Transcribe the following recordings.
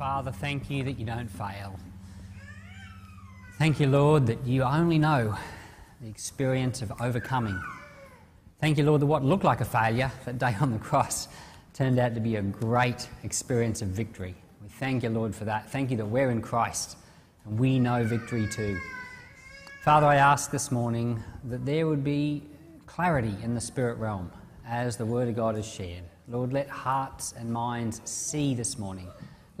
Father, thank you that you don't fail. Thank you, Lord, that you only know the experience of overcoming. Thank you, Lord, that what looked like a failure that day on the cross turned out to be a great experience of victory. We thank you, Lord, for that. Thank you that we're in Christ and we know victory too. Father, I ask this morning that there would be clarity in the spirit realm as the Word of God is shared. Lord, let hearts and minds see this morning.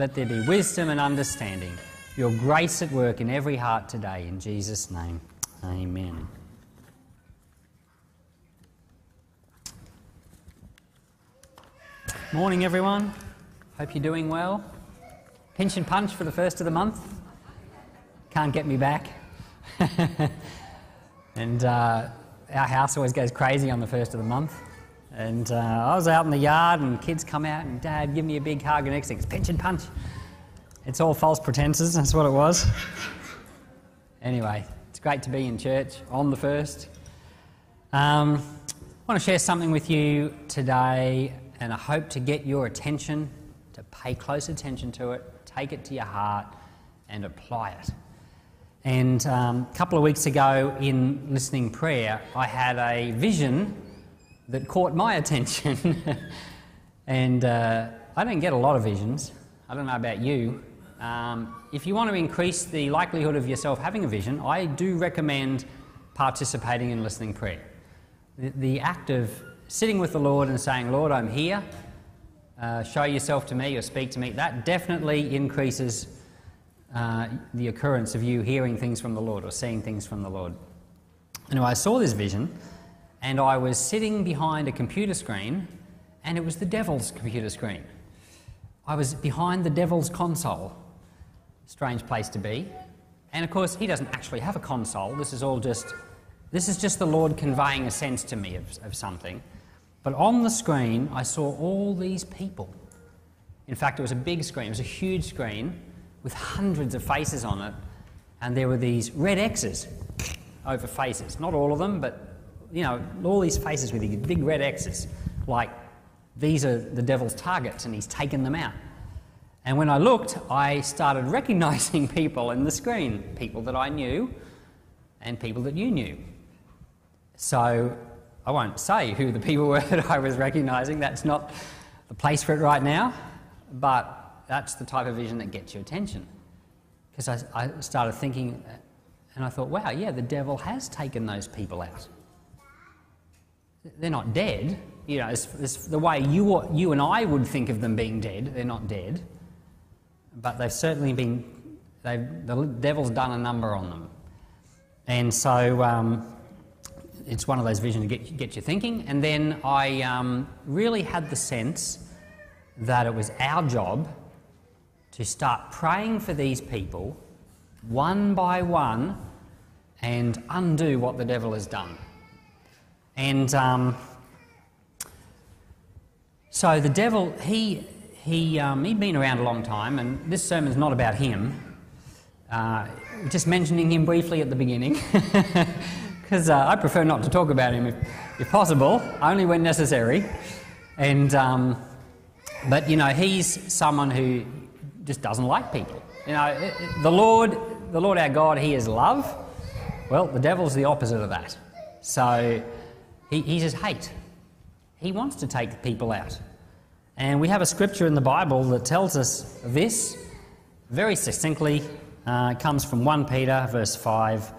Let there be wisdom and understanding. Your grace at work in every heart today. In Jesus' name, amen. Morning, everyone. Hope you're doing well. Pinch and punch for the first of the month. Can't get me back. and uh, our house always goes crazy on the first of the month. And uh, I was out in the yard, and kids come out, and Dad, give me a big hug. And next thing, it's pinch and punch. It's all false pretenses, that's what it was. anyway, it's great to be in church on the first. Um, I want to share something with you today, and I hope to get your attention, to pay close attention to it, take it to your heart, and apply it. And um, a couple of weeks ago in listening prayer, I had a vision that caught my attention. and uh, I don't get a lot of visions. I don't know about you. Um, if you want to increase the likelihood of yourself having a vision, I do recommend participating in listening prayer. The, the act of sitting with the Lord and saying, Lord, I'm here, uh, show yourself to me or speak to me, that definitely increases uh, the occurrence of you hearing things from the Lord or seeing things from the Lord. Anyway, I saw this vision and I was sitting behind a computer screen, and it was the devil's computer screen. I was behind the devil's console. Strange place to be. And of course, he doesn't actually have a console. This is all just, this is just the Lord conveying a sense to me of, of something. But on the screen, I saw all these people. In fact, it was a big screen. It was a huge screen with hundreds of faces on it. And there were these red X's over faces. Not all of them, but you know, all these faces with these big red X's, like these are the devil's targets and he's taken them out. And when I looked, I started recognizing people in the screen, people that I knew and people that you knew. So I won't say who the people were that I was recognizing, that's not the place for it right now, but that's the type of vision that gets your attention. Because I, I started thinking, and I thought, wow, yeah, the devil has taken those people out they're not dead. You know, it's, the way you, you and I would think of them being dead, they're not dead. But they've certainly been, they've, the devil's done a number on them. And so um, it's one of those visions that get, get you thinking. And then I um, really had the sense that it was our job to start praying for these people one by one and undo what the devil has done. And um, so the devil, he, he, um, he'd been around a long time, and this sermon's not about him. Uh, just mentioning him briefly at the beginning, because uh, I prefer not to talk about him if, if possible, only when necessary. And, um, but, you know, he's someone who just doesn't like people. You know, the Lord, the Lord our God, He is love. Well, the devil's the opposite of that. So he, he just hate. He wants to take people out. And we have a scripture in the Bible that tells us this very succinctly. Uh, it comes from 1 Peter, verse 5,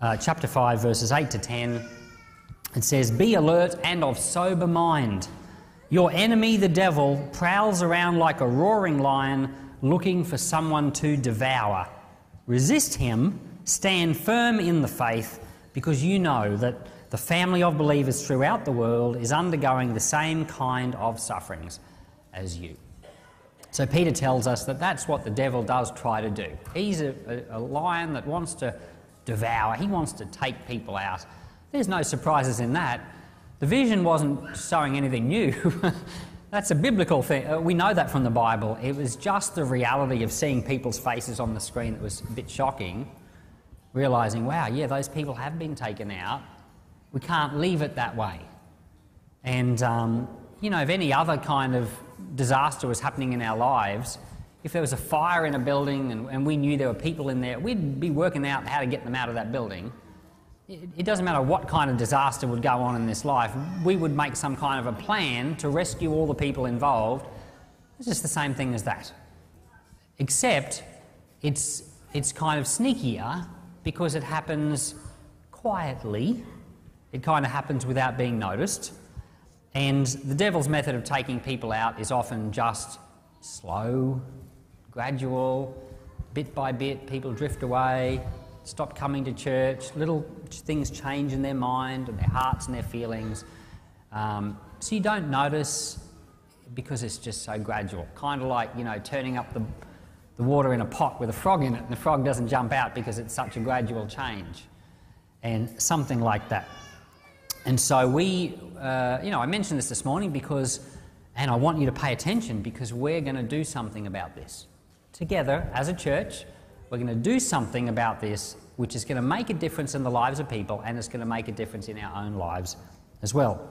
uh, chapter 5, verses 8 to 10. It says, Be alert and of sober mind. Your enemy, the devil, prowls around like a roaring lion looking for someone to devour. Resist him, stand firm in the faith, because you know that the family of believers throughout the world is undergoing the same kind of sufferings as you. So Peter tells us that that's what the devil does try to do. He's a, a, lion that wants to devour, he wants to take people out. There's no surprises in that. The vision wasn't showing anything new. That's a biblical thing. Uh, we know that from the Bible. It was just the reality of seeing people's faces on the screen that was a bit shocking, realizing, wow, yeah, those people have been taken out. We can't leave it that way. And, um, you know, if any other kind of disaster was happening in our lives, if there was a fire in a building and, and we knew there were people in there, we'd be working out how to get them out of that building. It, it doesn't matter what kind of disaster would go on in this life, we would make some kind of a plan to rescue all the people involved. It's just the same thing as that. Except it's, it's kind of sneakier because it happens quietly, it kind of happens without being noticed. And the devil's method of taking people out is often just slow, gradual, bit by bit, people drift away, stop coming to church, little things change in their mind and their hearts and their feelings. Um, so you don't notice because it's just so gradual. Kind of like, you know, turning up the, the water in a pot with a frog in it and the frog doesn't jump out because it's such a gradual change. And something like that. And so we, uh, you know, I mentioned this this morning because, and I want you to pay attention because we're going to do something about this. Together, as a church, we're going to do something about this which is going to make a difference in the lives of people and it's going to make a difference in our own lives as well.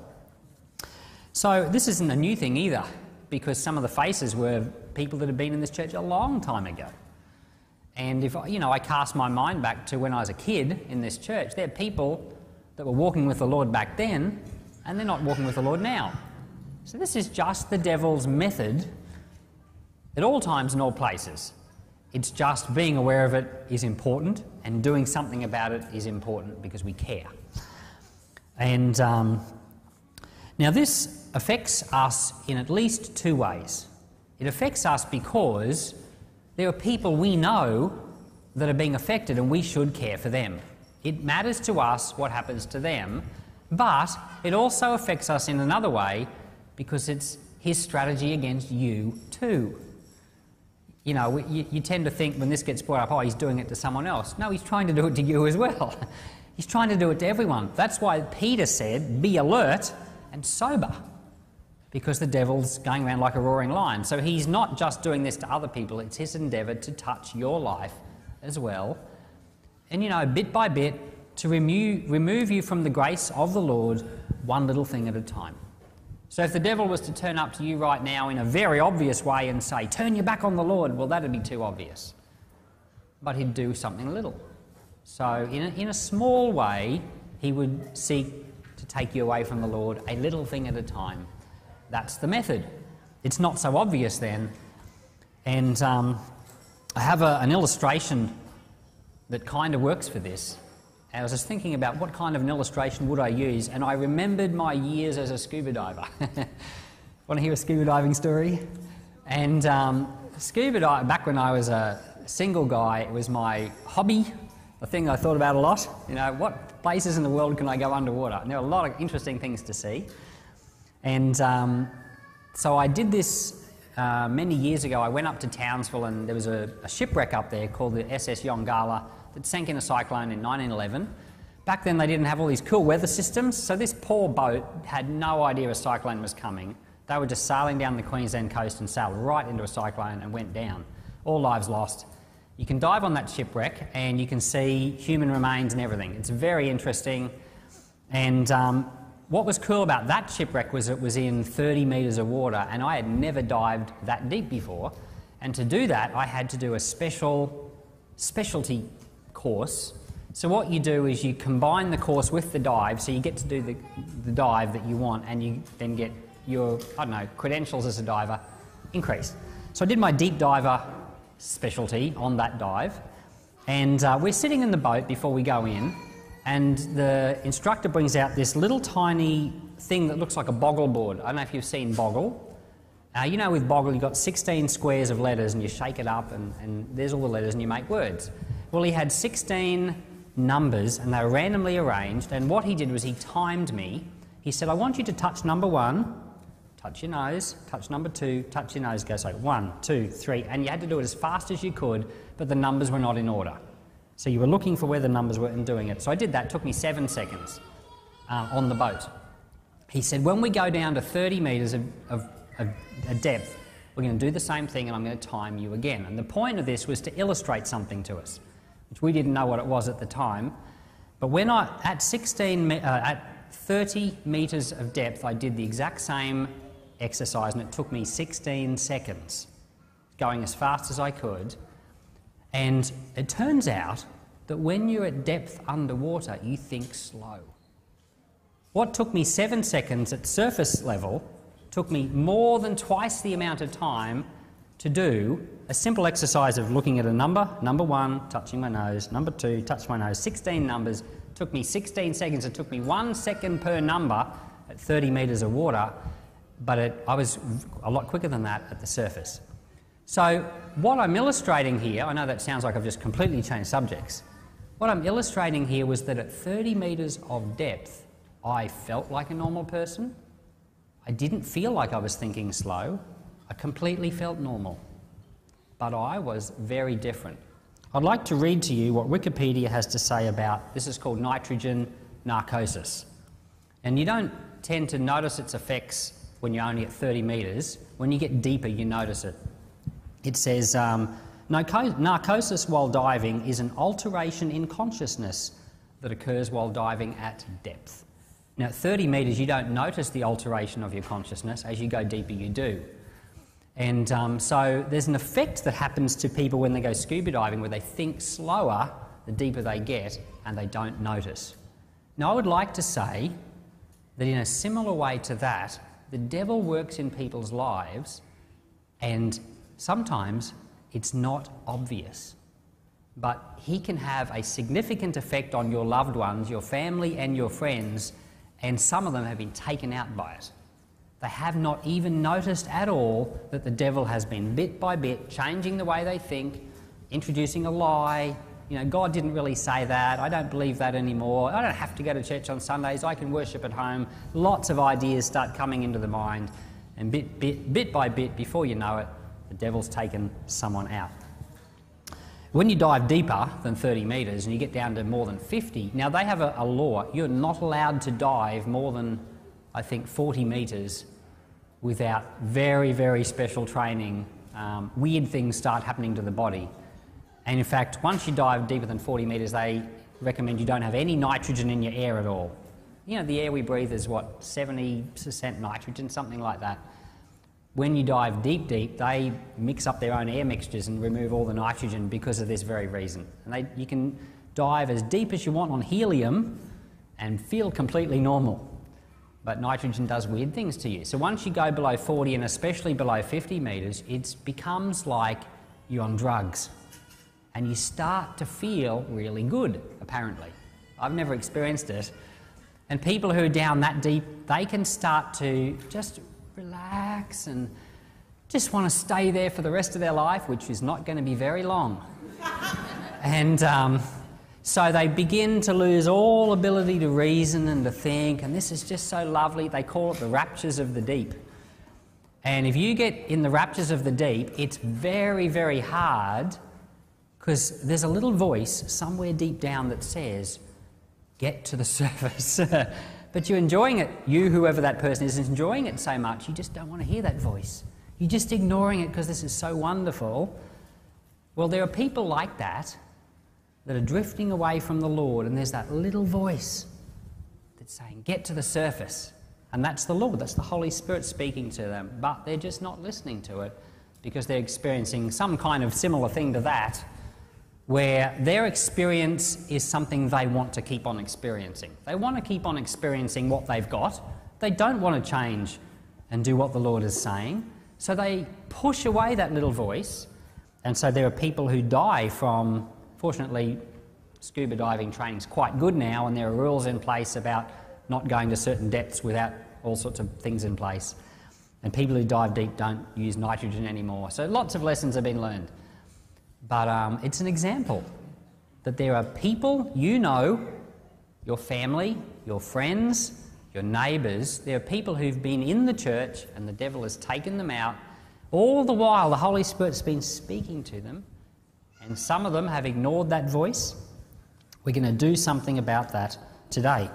So, this isn't a new thing either because some of the faces were people that had been in this church a long time ago. And if you know, I cast my mind back to when I was a kid in this church, there are people that were walking with the Lord back then, and they're not walking with the Lord now. So, this is just the devil's method at all times and all places. It's just being aware of it is important, and doing something about it is important because we care. And um, now, this affects us in at least two ways. It affects us because there are people we know that are being affected, and we should care for them. It matters to us what happens to them, but it also affects us in another way because it's his strategy against you too. You know, you, you, tend to think when this gets brought up, oh, he's doing it to someone else. No, he's trying to do it to you as well. he's trying to do it to everyone. That's why Peter said, be alert and sober, because the devil's going around like a roaring lion. So he's not just doing this to other people, it's his endeavour to touch your life as well and you know, bit by bit, to remove, remove you from the grace of the Lord one little thing at a time. So if the devil was to turn up to you right now in a very obvious way and say, Turn your back on the Lord, well, that'd be too obvious. But he'd do something little. So, in a, in a small way, he would seek to take you away from the Lord a little thing at a time. That's the method. It's not so obvious then. And um, I have a, an illustration that kind of works for this. And I was just thinking about what kind of an illustration would I use, and I remembered my years as a scuba diver. Want to hear a scuba diving story? And um, scuba diving, back when I was a single guy, it was my hobby, the thing I thought about a lot. You know, what places in the world can I go underwater? And there are a lot of interesting things to see. And um, so I did this uh, many years ago. I went up to Townsville, and there was a, a shipwreck up there called the SS Yongala that sank in a cyclone in 1911. Back then, they didn't have all these cool weather systems, so this poor boat had no idea a cyclone was coming. They were just sailing down the Queensland coast and sailed right into a cyclone and went down. All lives lost. You can dive on that shipwreck and you can see human remains and everything. It's very interesting. And um, what was cool about that shipwreck was it was in 30 metres of water, and I had never dived that deep before. And to do that, I had to do a special specialty course. So what you do is you combine the course with the dive, so you get to do the, the dive that you want, and you then get your, I don't know, credentials as a diver increased. So I did my deep diver specialty on that dive, and uh, we're sitting in the boat before we go in, and the instructor brings out this little tiny thing that looks like a boggle board. I don't know if you've seen boggle. Uh, you know, with boggle, you've got 16 squares of letters, and you shake it up, and, and there's all the letters, and you make words. Well, he had 16 numbers and they were randomly arranged. And what he did was he timed me. He said, I want you to touch number one, touch your nose, touch number two, touch your nose, go so one, two, three. And you had to do it as fast as you could, but the numbers were not in order. So you were looking for where the numbers were and doing it. So I did that. It took me seven seconds uh, on the boat. He said, when we go down to 30 metres of, of, of depth, we're going to do the same thing and I'm going to time you again. And the point of this was to illustrate something to us which we didn't know what it was at the time. But when I, at 16, uh, at 30 metres of depth, I did the exact same exercise and it took me 16 seconds. going as fast as I could. And it turns out that when you're at depth underwater, you think slow. What took me seven seconds at surface level took me more than twice the amount of time to do a simple exercise of looking at a number, number one, touching my nose, number two, touch my nose, 16 numbers, took me 16 seconds. It took me one second per number at 30 metres of water, but it, I was a lot quicker than that at the surface. So, what I'm illustrating here, I know that sounds like I've just completely changed subjects. What I'm illustrating here was that at 30 metres of depth, I felt like a normal person. I didn't feel like I was thinking slow. I completely felt normal. But I was very different. I'd like to read to you what Wikipedia has to say about this is called nitrogen narcosis. And you don't tend to notice its effects when you're only at 30 metres. When you get deeper, you notice it. It says um, narcosis while diving is an alteration in consciousness that occurs while diving at depth. Now, at 30 metres, you don't notice the alteration of your consciousness. As you go deeper, you do. And um, so there's an effect that happens to people when they go scuba diving where they think slower the deeper they get and they don't notice. Now, I would like to say that in a similar way to that, the devil works in people's lives and Sometimes it's not obvious, but he can have a significant effect on your loved ones, your family, and your friends, and some of them have been taken out by it. They have not even noticed at all that the devil has been bit by bit changing the way they think, introducing a lie. You know, God didn't really say that. I don't believe that anymore. I don't have to go to church on Sundays. I can worship at home. Lots of ideas start coming into the mind, and bit, bit, bit by bit, before you know it, the devil's taken someone out. When you dive deeper than 30 metres and you get down to more than 50, now they have a, a law. You're not allowed to dive more than, I think, 40 metres without very, very special training. Um, weird things start happening to the body. And in fact, once you dive deeper than 40 metres, they recommend you don't have any nitrogen in your air at all. You know, the air we breathe is what, 70% nitrogen, something like that when you dive deep, deep, they mix up their own air mixtures and remove all the nitrogen because of this very reason. And they, you can dive as deep as you want on helium and feel completely normal. But nitrogen does weird things to you. So once you go below 40 and especially below 50 metres, it becomes like you're on drugs. And you start to feel really good, apparently. I've never experienced it. And people who are down that deep, they can start to just relax and just want to stay there for the rest of their life, which is not going to be very long. and um, so they begin to lose all ability to reason and to think, and this is just so lovely. They call it the raptures of the deep. And if you get in the raptures of the deep, it's very, very hard because there's a little voice somewhere deep down that says, Get to the surface. but you're enjoying it. You, whoever that person is, is enjoying it so much, you just don't want to hear that voice. You're just ignoring it because this is so wonderful. Well, there are people like that that are drifting away from the Lord, and there's that little voice that's saying, Get to the surface. And that's the Lord, that's the Holy Spirit speaking to them, but they're just not listening to it because they're experiencing some kind of similar thing to that where their experience is something they want to keep on experiencing. They want to keep on experiencing what they've got. They don't want to change and do what the Lord is saying. So they push away that little voice. And so there are people who die from, fortunately, scuba diving training is quite good now, and there are rules in place about not going to certain depths without all sorts of things in place. And people who dive deep don't use nitrogen anymore. So lots of lessons have been learned. But um, it's an example that there are people you know, your family, your friends, your neighbours, there are people who've been in the church and the devil has taken them out. All the while, the Holy Spirit's been speaking to them, and some of them have ignored that voice. We're going to do something about that today.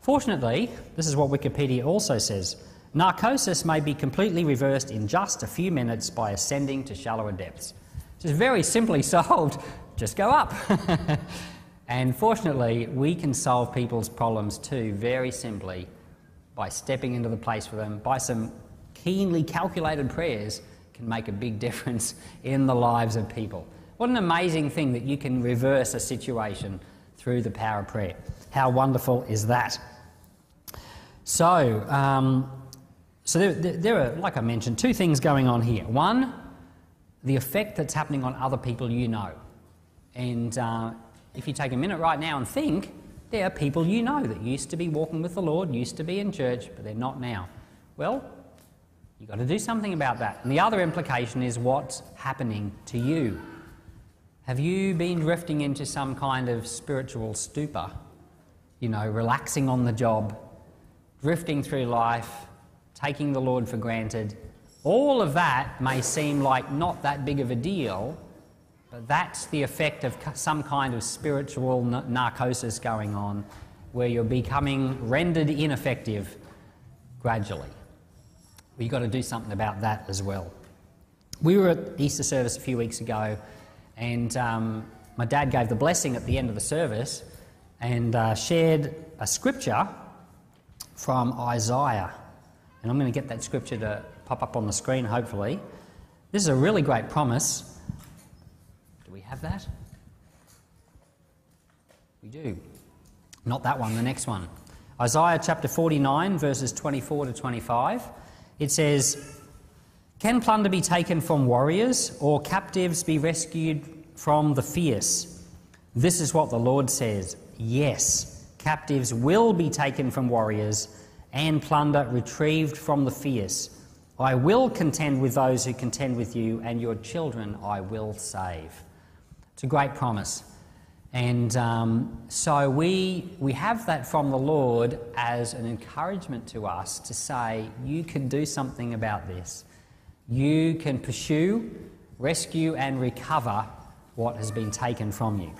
Fortunately, this is what Wikipedia also says narcosis may be completely reversed in just a few minutes by ascending to shallower depths. Just very simply solved, just go up. and fortunately, we can solve people's problems too very simply by stepping into the place for them, by some keenly calculated prayers, can make a big difference in the lives of people. What an amazing thing that you can reverse a situation through the power of prayer. How wonderful is that? So, um, so there, there are, like I mentioned, two things going on here. One, the effect that's happening on other people you know. And uh, if you take a minute right now and think, there are people you know that used to be walking with the Lord, used to be in church, but they're not now. Well, you've got to do something about that. And the other implication is what's happening to you. Have you been drifting into some kind of spiritual stupor? You know, relaxing on the job, drifting through life, taking the Lord for granted. All of that may seem like not that big of a deal, but that's the effect of some kind of spiritual narcosis going on where you're becoming rendered ineffective gradually. We've got to do something about that as well. We were at Easter service a few weeks ago, and um, my dad gave the blessing at the end of the service and uh, shared a scripture from Isaiah. And I'm going to get that scripture to pop up on the screen, hopefully. This is a really great promise Do we have that? We do. Not that one, the next one. Isaiah chapter 49, verses 24 to 25. It says, Can plunder be taken from warriors, or captives be rescued from the fierce? This is what the Lord says Yes, captives will be taken from warriors, and plunder retrieved from the fierce. I will contend with those who contend with you, and your children I will save. It's a great promise. And um, so we, we have that from the Lord as an encouragement to us to say, you can do something about this. You can pursue, rescue, and recover what has been taken from you.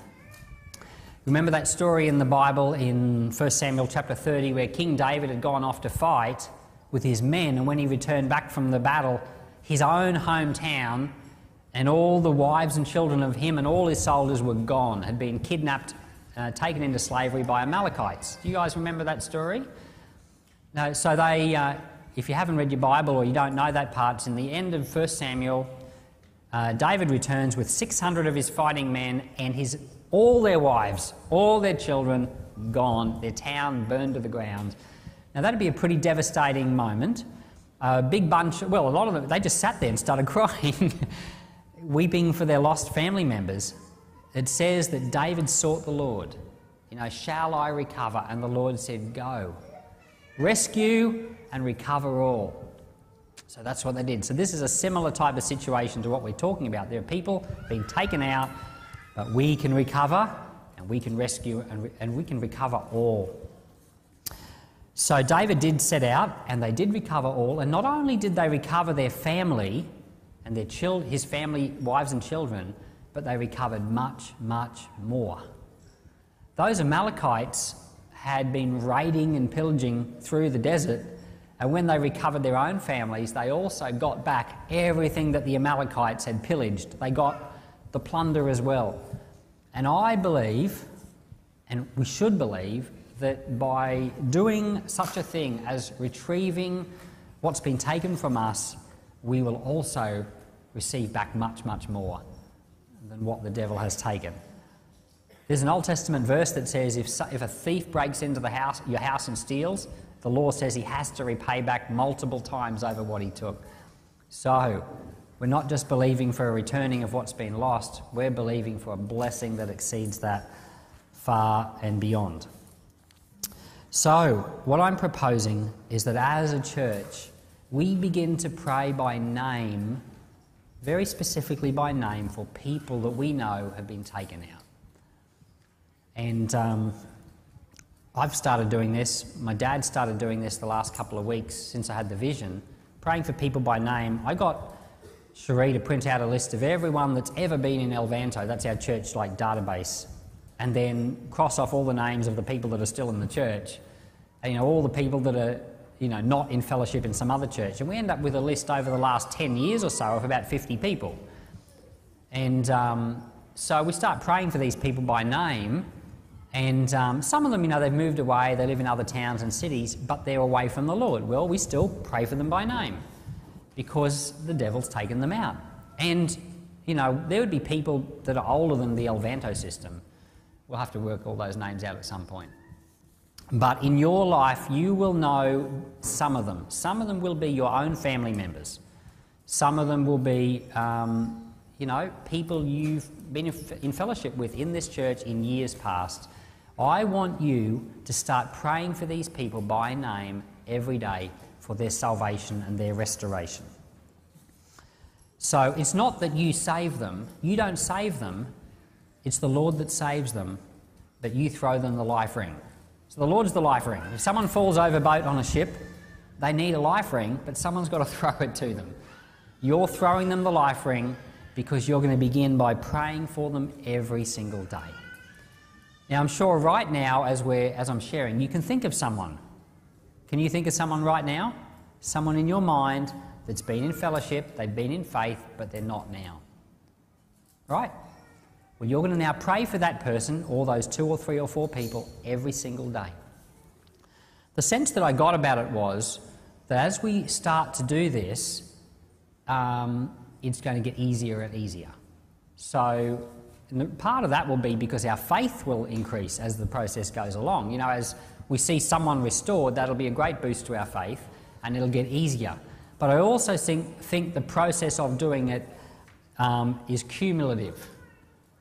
Remember that story in the Bible in 1 Samuel chapter 30 where King David had gone off to fight with his men, and when he returned back from the battle, his own hometown and all the wives and children of him and all his soldiers were gone, had been kidnapped, uh, taken into slavery by Amalekites. Do you guys remember that story? No, so they, uh, if you haven't read your Bible or you don't know that part, it's in the end of 1 Samuel. Uh, David returns with 600 of his fighting men and his, all their wives, all their children gone, their town burned to the ground. Now, that'd be a pretty devastating moment. A big bunch, well, a lot of them, they just sat there and started crying weeping for their lost family members, it says that David sought the Lord. You know, shall I recover? And the Lord said, Go. Rescue and recover all. So that's what they did. So this is a similar type of situation to what we're talking about. There are people being taken out, but we can recover and we can rescue and, re- and we can recover all. So David did set out and they did recover all. And not only did they recover their family, and their chil- his family, wives and children, but they recovered much, much more. Those Amalekites had been raiding and pillaging through the desert, and when they recovered their own families, they also got back everything that the Amalekites had pillaged. They got the plunder as well. And I believe, and we should believe, that by doing such a thing as retrieving what's been taken from us, we will also receive back much, much more than what the devil has taken. There's an Old Testament verse that says if, if a thief breaks into the house, your house and steals, the law says he has to repay back multiple times over what he took. So, we're not just believing for a returning of what's been lost, we're believing for a blessing that exceeds that far and beyond. So, what I'm proposing is that as a church, we begin to pray by name very specifically by name for people that we know have been taken out. And um, I've started doing this. My dad started doing this the last couple of weeks since I had the vision, praying for people by name. I got Cherie to print out a list of everyone that's ever been in Elvanto. That's our church like database, and then cross off all the names of the people that are still in the church. And, you know, all the people that are you know, not in fellowship in some other church. And we end up with a list over the last 10 years or so of about 50 people. And um, so we start praying for these people by name. And um, some of them, you know, they've moved away, they live in other towns and cities, but they're away from the Lord. Well, we still pray for them by name. because the devil's taken them out. And, you know, there would be people that are older than the Elvanto system. We'll have to work all those names out at some point. But in your life, you will know some of them. Some of them will be your own family members. Some of them will be, um, you know, people you've been in fellowship with in this church in years past. I want you to start praying for these people by name every day for their salvation and their restoration. So it's not that you save them, you don't save them, it's the Lord that saves them, but you throw them the life ring. So the Lord's the life ring. If someone falls overboard on a ship, they need a life ring, but someone's got to throw it to them. You're throwing them the life ring because you're going to begin by praying for them every single day. Now, I'm sure right now, as, we're, as I'm sharing, you can think of someone can you think of someone right now? Someone in your mind that's been in fellowship, they've been in faith, but they're not now. Right? Well, you're going to now pray for that person or those two or three or four people every single day. The sense that I got about it was that as we start to do this, um, it's going to get easier and easier. So, part of that will be because our faith will increase as the process goes along. You know, as we see someone restored, that'll be a great boost to our faith and it'll get easier. But I also think, think the process of doing it um, is cumulative.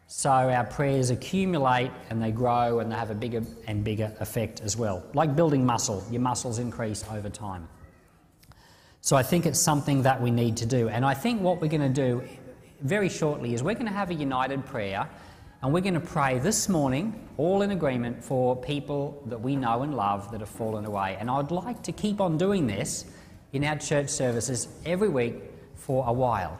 So our prayers accumulate and they grow and they have a bigger and bigger effect as well. Like building muscle, your muscles increase over time. So I think it's something that we need to do. And I think what we're going to do very shortly is we're going to have a united prayer and we're going to pray this morning, all in agreement, for people that we know and love that have fallen away. And I'd like to keep on doing this in our church services every week for a while.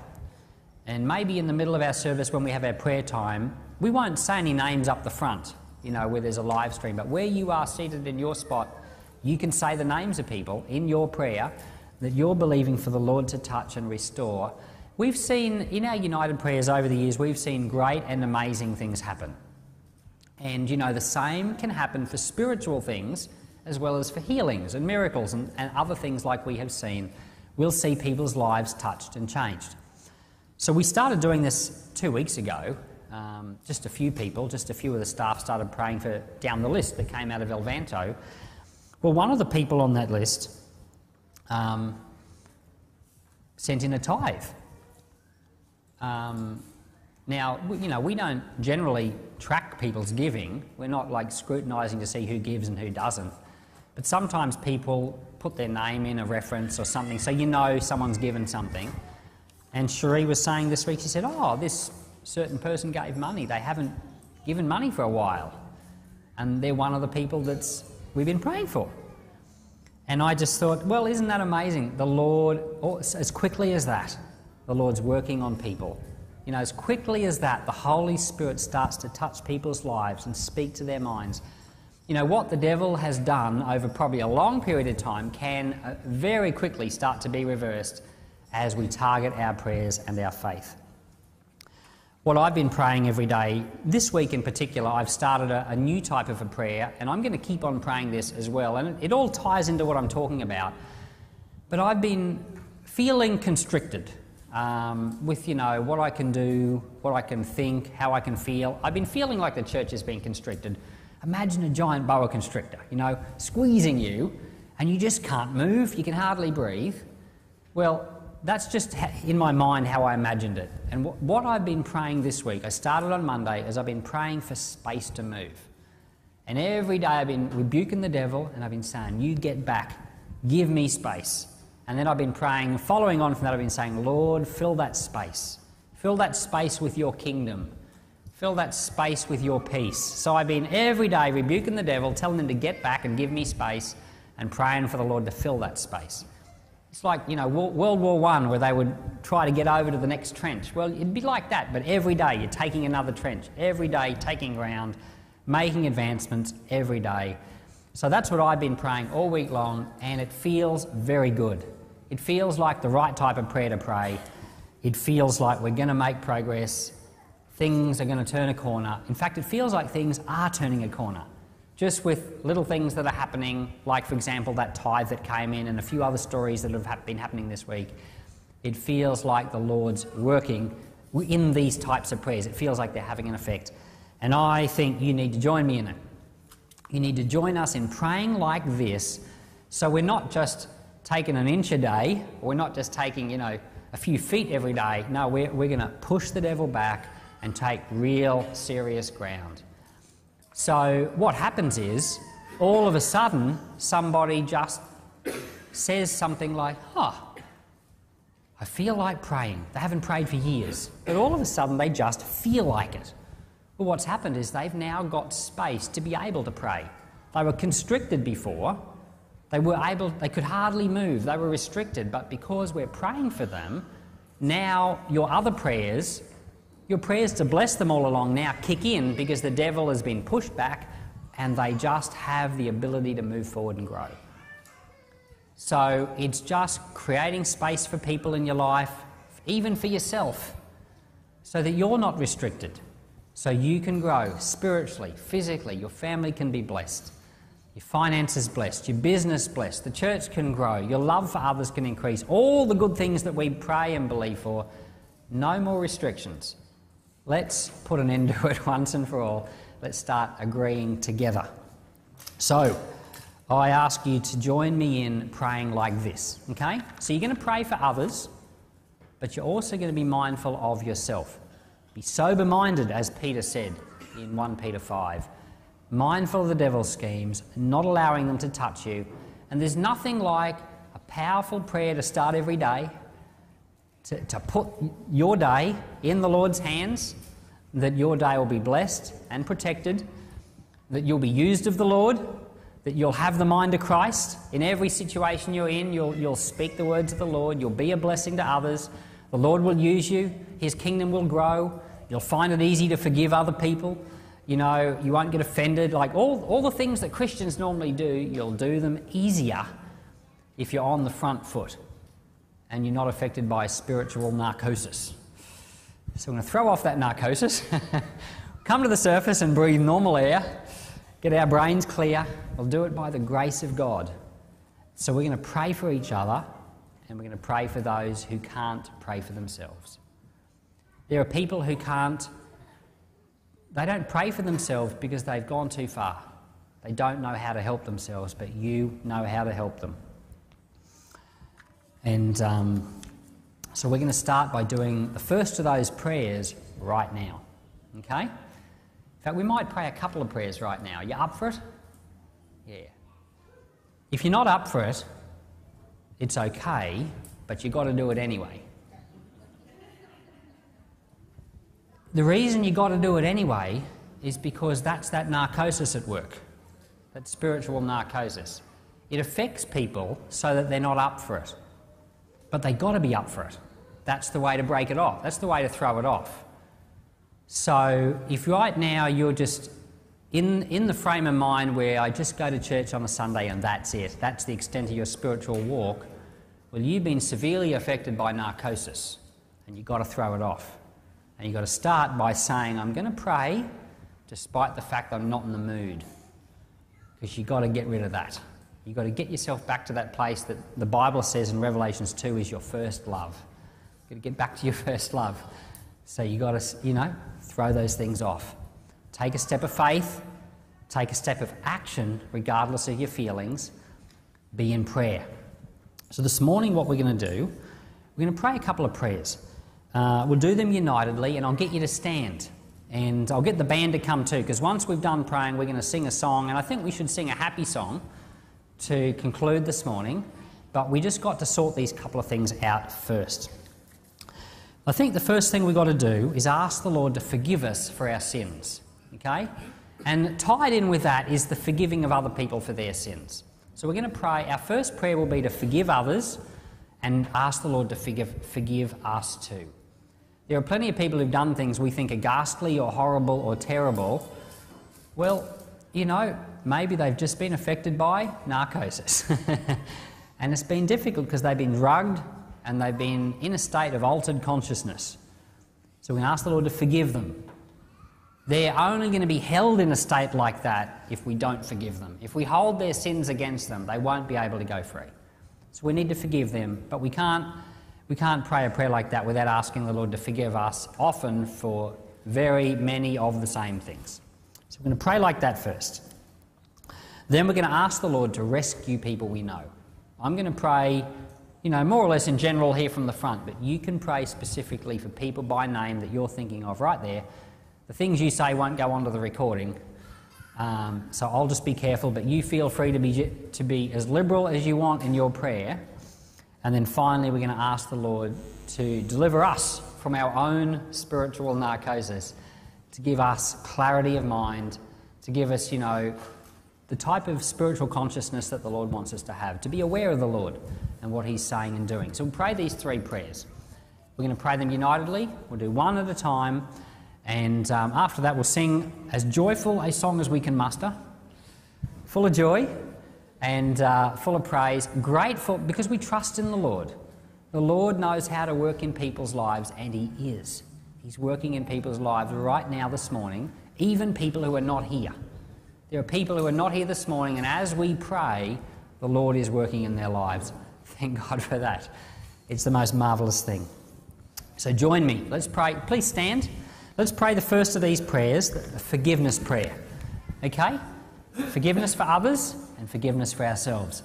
And maybe in the middle of our service, when we have our prayer time, we won't say any names up the front, you know, where there's a live stream. But where you are seated in your spot, you can say the names of people in your prayer that you're believing for the Lord to touch and restore We've seen in our United Prayers over the years, we've seen great and amazing things happen. And you know, the same can happen for spiritual things as well as for healings and miracles and, and other things like we have seen. We'll see people's lives touched and changed. So we started doing this two weeks ago. Um, just a few people, just a few of the staff started praying for down the list that came out of Elvanto. Well, one of the people on that list um, sent in a tithe. Um, now, you know, we don't generally track people's giving. We're not like scrutinising to see who gives and who doesn't. But sometimes people put their name in a reference or something, so you know someone's given something. And Cherie was saying this week, she said, Oh, this certain person gave money. They haven't given money for a while. And they're one of the people that's we've been praying for. And I just thought, well, isn't that amazing? The Lord, as quickly as that, the Lord's working on people. You know, as quickly as that, the Holy Spirit starts to touch people's lives and speak to their minds. You know, what the devil has done over probably a long period of time can uh, very quickly start to be reversed as we target our prayers and our faith. What I've been praying every day, this week in particular, I've started a, a new type of a prayer, and I'm going to keep on praying this as well. And it, it all ties into what I'm talking about. But I've been feeling constricted um, with you know what I can do, what I can think, how I can feel. I've been feeling like the church has been constricted. Imagine a giant boa constrictor, you know, squeezing you, and you just can't move. You can hardly breathe. Well, that's just in my mind how I imagined it. And what I've been praying this week, I started on Monday, as I've been praying for space to move. And every day I've been rebuking the devil, and I've been saying, "You get back, give me space." And then I've been praying, following on from that, I've been saying, Lord, fill that space. Fill that space with your kingdom. Fill that space with your peace. So I've been every day rebuking the devil, telling him to get back and give me space, and praying for the Lord to fill that space. It's like, you know, World War One, where they would try to get over to the next trench. Well, it'd be like that, but every day you're taking another trench. Every day taking ground, making advancements every day. So that's what I've been praying all week long, and it feels very good. It feels like the right type of prayer to pray. It feels like we're going to make progress. Things are going to turn a corner. In fact, it feels like things are turning a corner. Just with little things that are happening, like, for example, that tithe that came in and a few other stories that have been happening this week. it feels like the Lord's working in these types of prayers. It feels like they're having an effect. And I think you need to join me in it. You need to join us in praying like this so we're not just taking an inch a day, we're not just taking, you know, a few feet every day. No, we're, we're going to push the devil back and take real serious ground. So, what happens is, all of a sudden, somebody just says something like, huh, I feel like praying. They haven't prayed for years, but all of a sudden they just feel like it. Well, what's happened is they've now got space to be able to pray. They were constricted before. They were able, they could hardly move. They were restricted, but because we're praying for them, now your other prayers your prayers to bless them all along now kick in because the devil has been pushed back and they just have the ability to move forward and grow. So it's just creating space for people in your life, even for yourself, so that you're not restricted, so you can grow spiritually, physically, your family can be blessed. Your finances blessed, your business blessed, the church can grow, your love for others can increase. All the good things that we pray and believe for, no more restrictions. Let's put an end to it once and for all. Let's start agreeing together. So, I ask you to join me in praying like this, okay? So, you're going to pray for others, but you're also going to be mindful of yourself. Be sober minded, as Peter said in 1 Peter 5. Mindful of the devil's schemes, not allowing them to touch you. And there's nothing like a powerful prayer to start every day to, to put your day in the Lord's hands, that your day will be blessed and protected, that you'll be used of the Lord, that you'll have the mind of Christ. In every situation you're in, you'll, you'll speak the words of the Lord, you'll be a blessing to others. The Lord will use you, His kingdom will grow, you'll find it easy to forgive other people. You know, you won't get offended. Like all, all the things that Christians normally do, you'll do them easier if you're on the front foot and you're not affected by spiritual narcosis. So I'm going to throw off that narcosis, come to the surface and breathe normal air, get our brains clear. We'll do it by the grace of God. So we're going to pray for each other and we're going to pray for those who can't pray for themselves. There are people who can't, they don't pray for themselves because they've gone too far. They don't know how to help themselves, but you know how to help them. And um, so we're going to start by doing the first of those prayers right now. Okay? In fact, we might pray a couple of prayers right now. You up for it? Yeah. If you're not up for it, it's okay, but you've got to do it anyway. The reason you've got to do it anyway is because that's that narcosis at work, that spiritual narcosis. It affects people so that they're not up for it but they got to be up for it. That's the way to break it off. That's the way to throw it off. So if right now you're just in, in the frame of mind where I just go to church on a Sunday and that's it, that's the extent of your spiritual walk, well, you've been severely affected by narcosis and you've got to throw it off. And you've got to start by saying, I'm going to pray despite the fact I'm not in the mood. Because you've got to get rid of that. You've got to get yourself back to that place that the Bible says in Revelations 2 is your first love. You've got to get back to your first love. So you've got to, you know, throw those things off. Take a step of faith, take a step of action, regardless of your feelings. Be in prayer. So this morning, what we're going to do, we're going to pray a couple of prayers. Uh, we'll do them unitedly, and I'll get you to stand. And I'll get the band to come too, because once we've done praying, we're going to sing a song, and I think we should sing a happy song to conclude this morning, but we just got to sort these couple of things out first. I think the first thing we've got to do is ask the Lord to forgive us for our sins. Okay? And tied in with that is the forgiving of other people for their sins. So we're going to pray. Our first prayer will be to forgive others and ask the Lord to forgive, forgive us too. There are plenty of people who've done things we think are ghastly or horrible or terrible. Well, you know, maybe they've just been affected by narcosis. and it's been difficult because they've been drugged and they've been in a state of altered consciousness. So we ask the Lord to forgive them. They're only going to be held in a state like that if we don't forgive them. If we hold their sins against them, they won't be able to go free. So we need to forgive them, but we can't, We can't pray a prayer like that without asking the Lord to forgive us, often for very many of the same things. So we're going to pray like that first. Then we're going to ask the Lord to rescue people we know. I'm going to pray, you know, more or less in general here from the front, but you can pray specifically for people by name that you're thinking of right there. The things you say won't go onto the recording, um, so I'll just be careful, but you feel free to be, to be as liberal as you want in your prayer. And then finally, we're going to ask the Lord to deliver us from our own spiritual narcosis, to give us clarity of mind, to give us, you know, the type of spiritual consciousness that the Lord wants us to have, to be aware of the Lord and what He's saying and doing. So we'll pray these three prayers. We're going to pray them unitedly. We'll do one at a time. And um, after that, we'll sing as joyful a song as we can muster, full of joy and uh, full of praise, grateful because we trust in the Lord. The Lord knows how to work in people's lives, and He is. He's working in people's lives right now this morning, even people who are not here. There are people who are not here this morning, and as we pray, the Lord is working in their lives. Thank God for that. It's the most marvellous thing. So join me. Let's pray. Please stand. Let's pray the first of these prayers, the forgiveness prayer. Okay? Forgiveness for others and forgiveness for ourselves.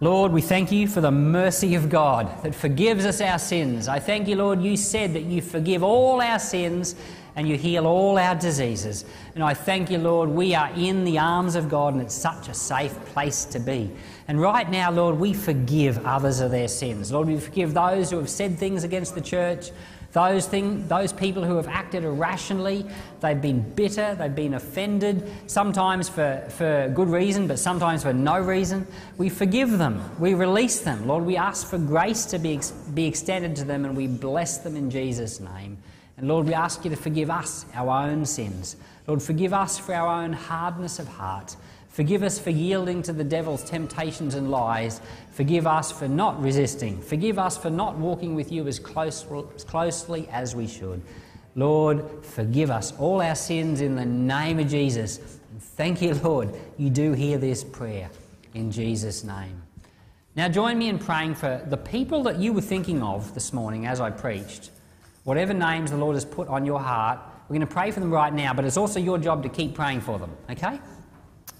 Lord, we thank you for the mercy of God that forgives us our sins. I thank you, Lord, you said that you forgive all our sins and you heal all our diseases. And I thank you, Lord, we are in the arms of God and it's such a safe place to be. And right now, Lord, we forgive others of their sins. Lord, we forgive those who have said things against the church, those, thing, those people who have acted irrationally, they've been bitter, they've been offended, sometimes for, for good reason, but sometimes for no reason. We forgive them, we release them. Lord, we ask for grace to be, be extended to them, and we bless them in Jesus' name. And Lord, we ask you to forgive us our own sins. Lord, forgive us for our own hardness of heart. Forgive us for yielding to the devil's temptations and lies. Forgive us for not resisting. Forgive us for not walking with you as, close, as closely as we should. Lord, forgive us all our sins in the name of Jesus. Thank you, Lord, you do hear this prayer in Jesus' name. Now, join me in praying for the people that you were thinking of this morning as I preached. Whatever names the Lord has put on your heart, we're going to pray for them right now, but it's also your job to keep praying for them, okay?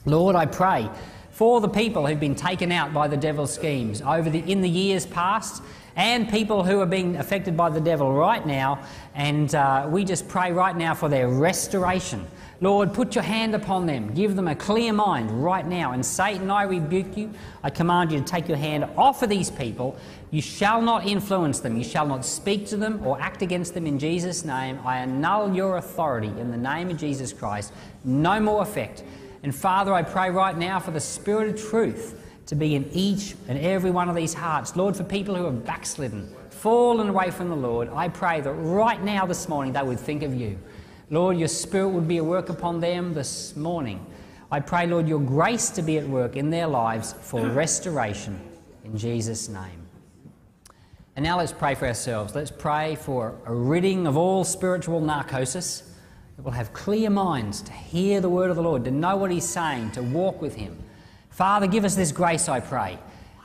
Lord, I pray for the people who've been taken out by the devil's schemes over the, in the years past and people who are being affected by the devil right now. And uh, we just pray right now for their restoration. Lord, put your hand upon them. Give them a clear mind right now. And Satan, I rebuke you. I command you to take your hand off of these people. You shall not influence them. You shall not speak to them or act against them in Jesus' name. I annul your authority in the name of Jesus Christ. No more effect. And Father, I pray right now for the Spirit of truth to be in each and every one of these hearts. Lord, for people who have backslidden, fallen away from the Lord, I pray that right now this morning they would think of you. Lord, your Spirit would be at work upon them this morning. I pray, Lord, your grace to be at work in their lives for restoration in Jesus' name. And now let's pray for ourselves. Let's pray for a ridding of all spiritual narcosis that we'll have clear minds to hear the word of the Lord, to know what He's saying, to walk with Him. Father, give us this grace, I pray.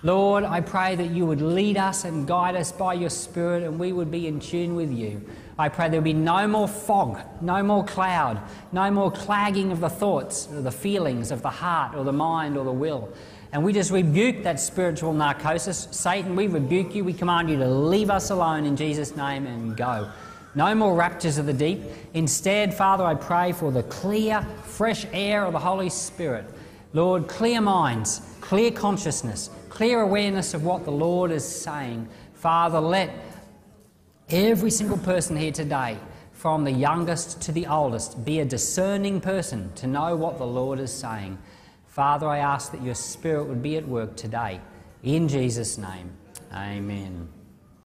Lord, I pray that you would lead us and guide us by your Spirit and we would be in tune with you. I pray there will be no more fog, no more cloud, no more clagging of the thoughts or the feelings of the heart or the mind or the will. And we just rebuke that spiritual narcosis. Satan, we rebuke you. We command you to leave us alone in Jesus' name and go. No more raptures of the deep. Instead, Father, I pray for the clear, fresh air of the Holy Spirit. Lord, clear minds, clear consciousness, clear awareness of what the Lord is saying. Father, let every single person here today, from the youngest to the oldest, be a discerning person to know what the Lord is saying. Father, I ask that your Spirit would be at work today. In Jesus' name, amen.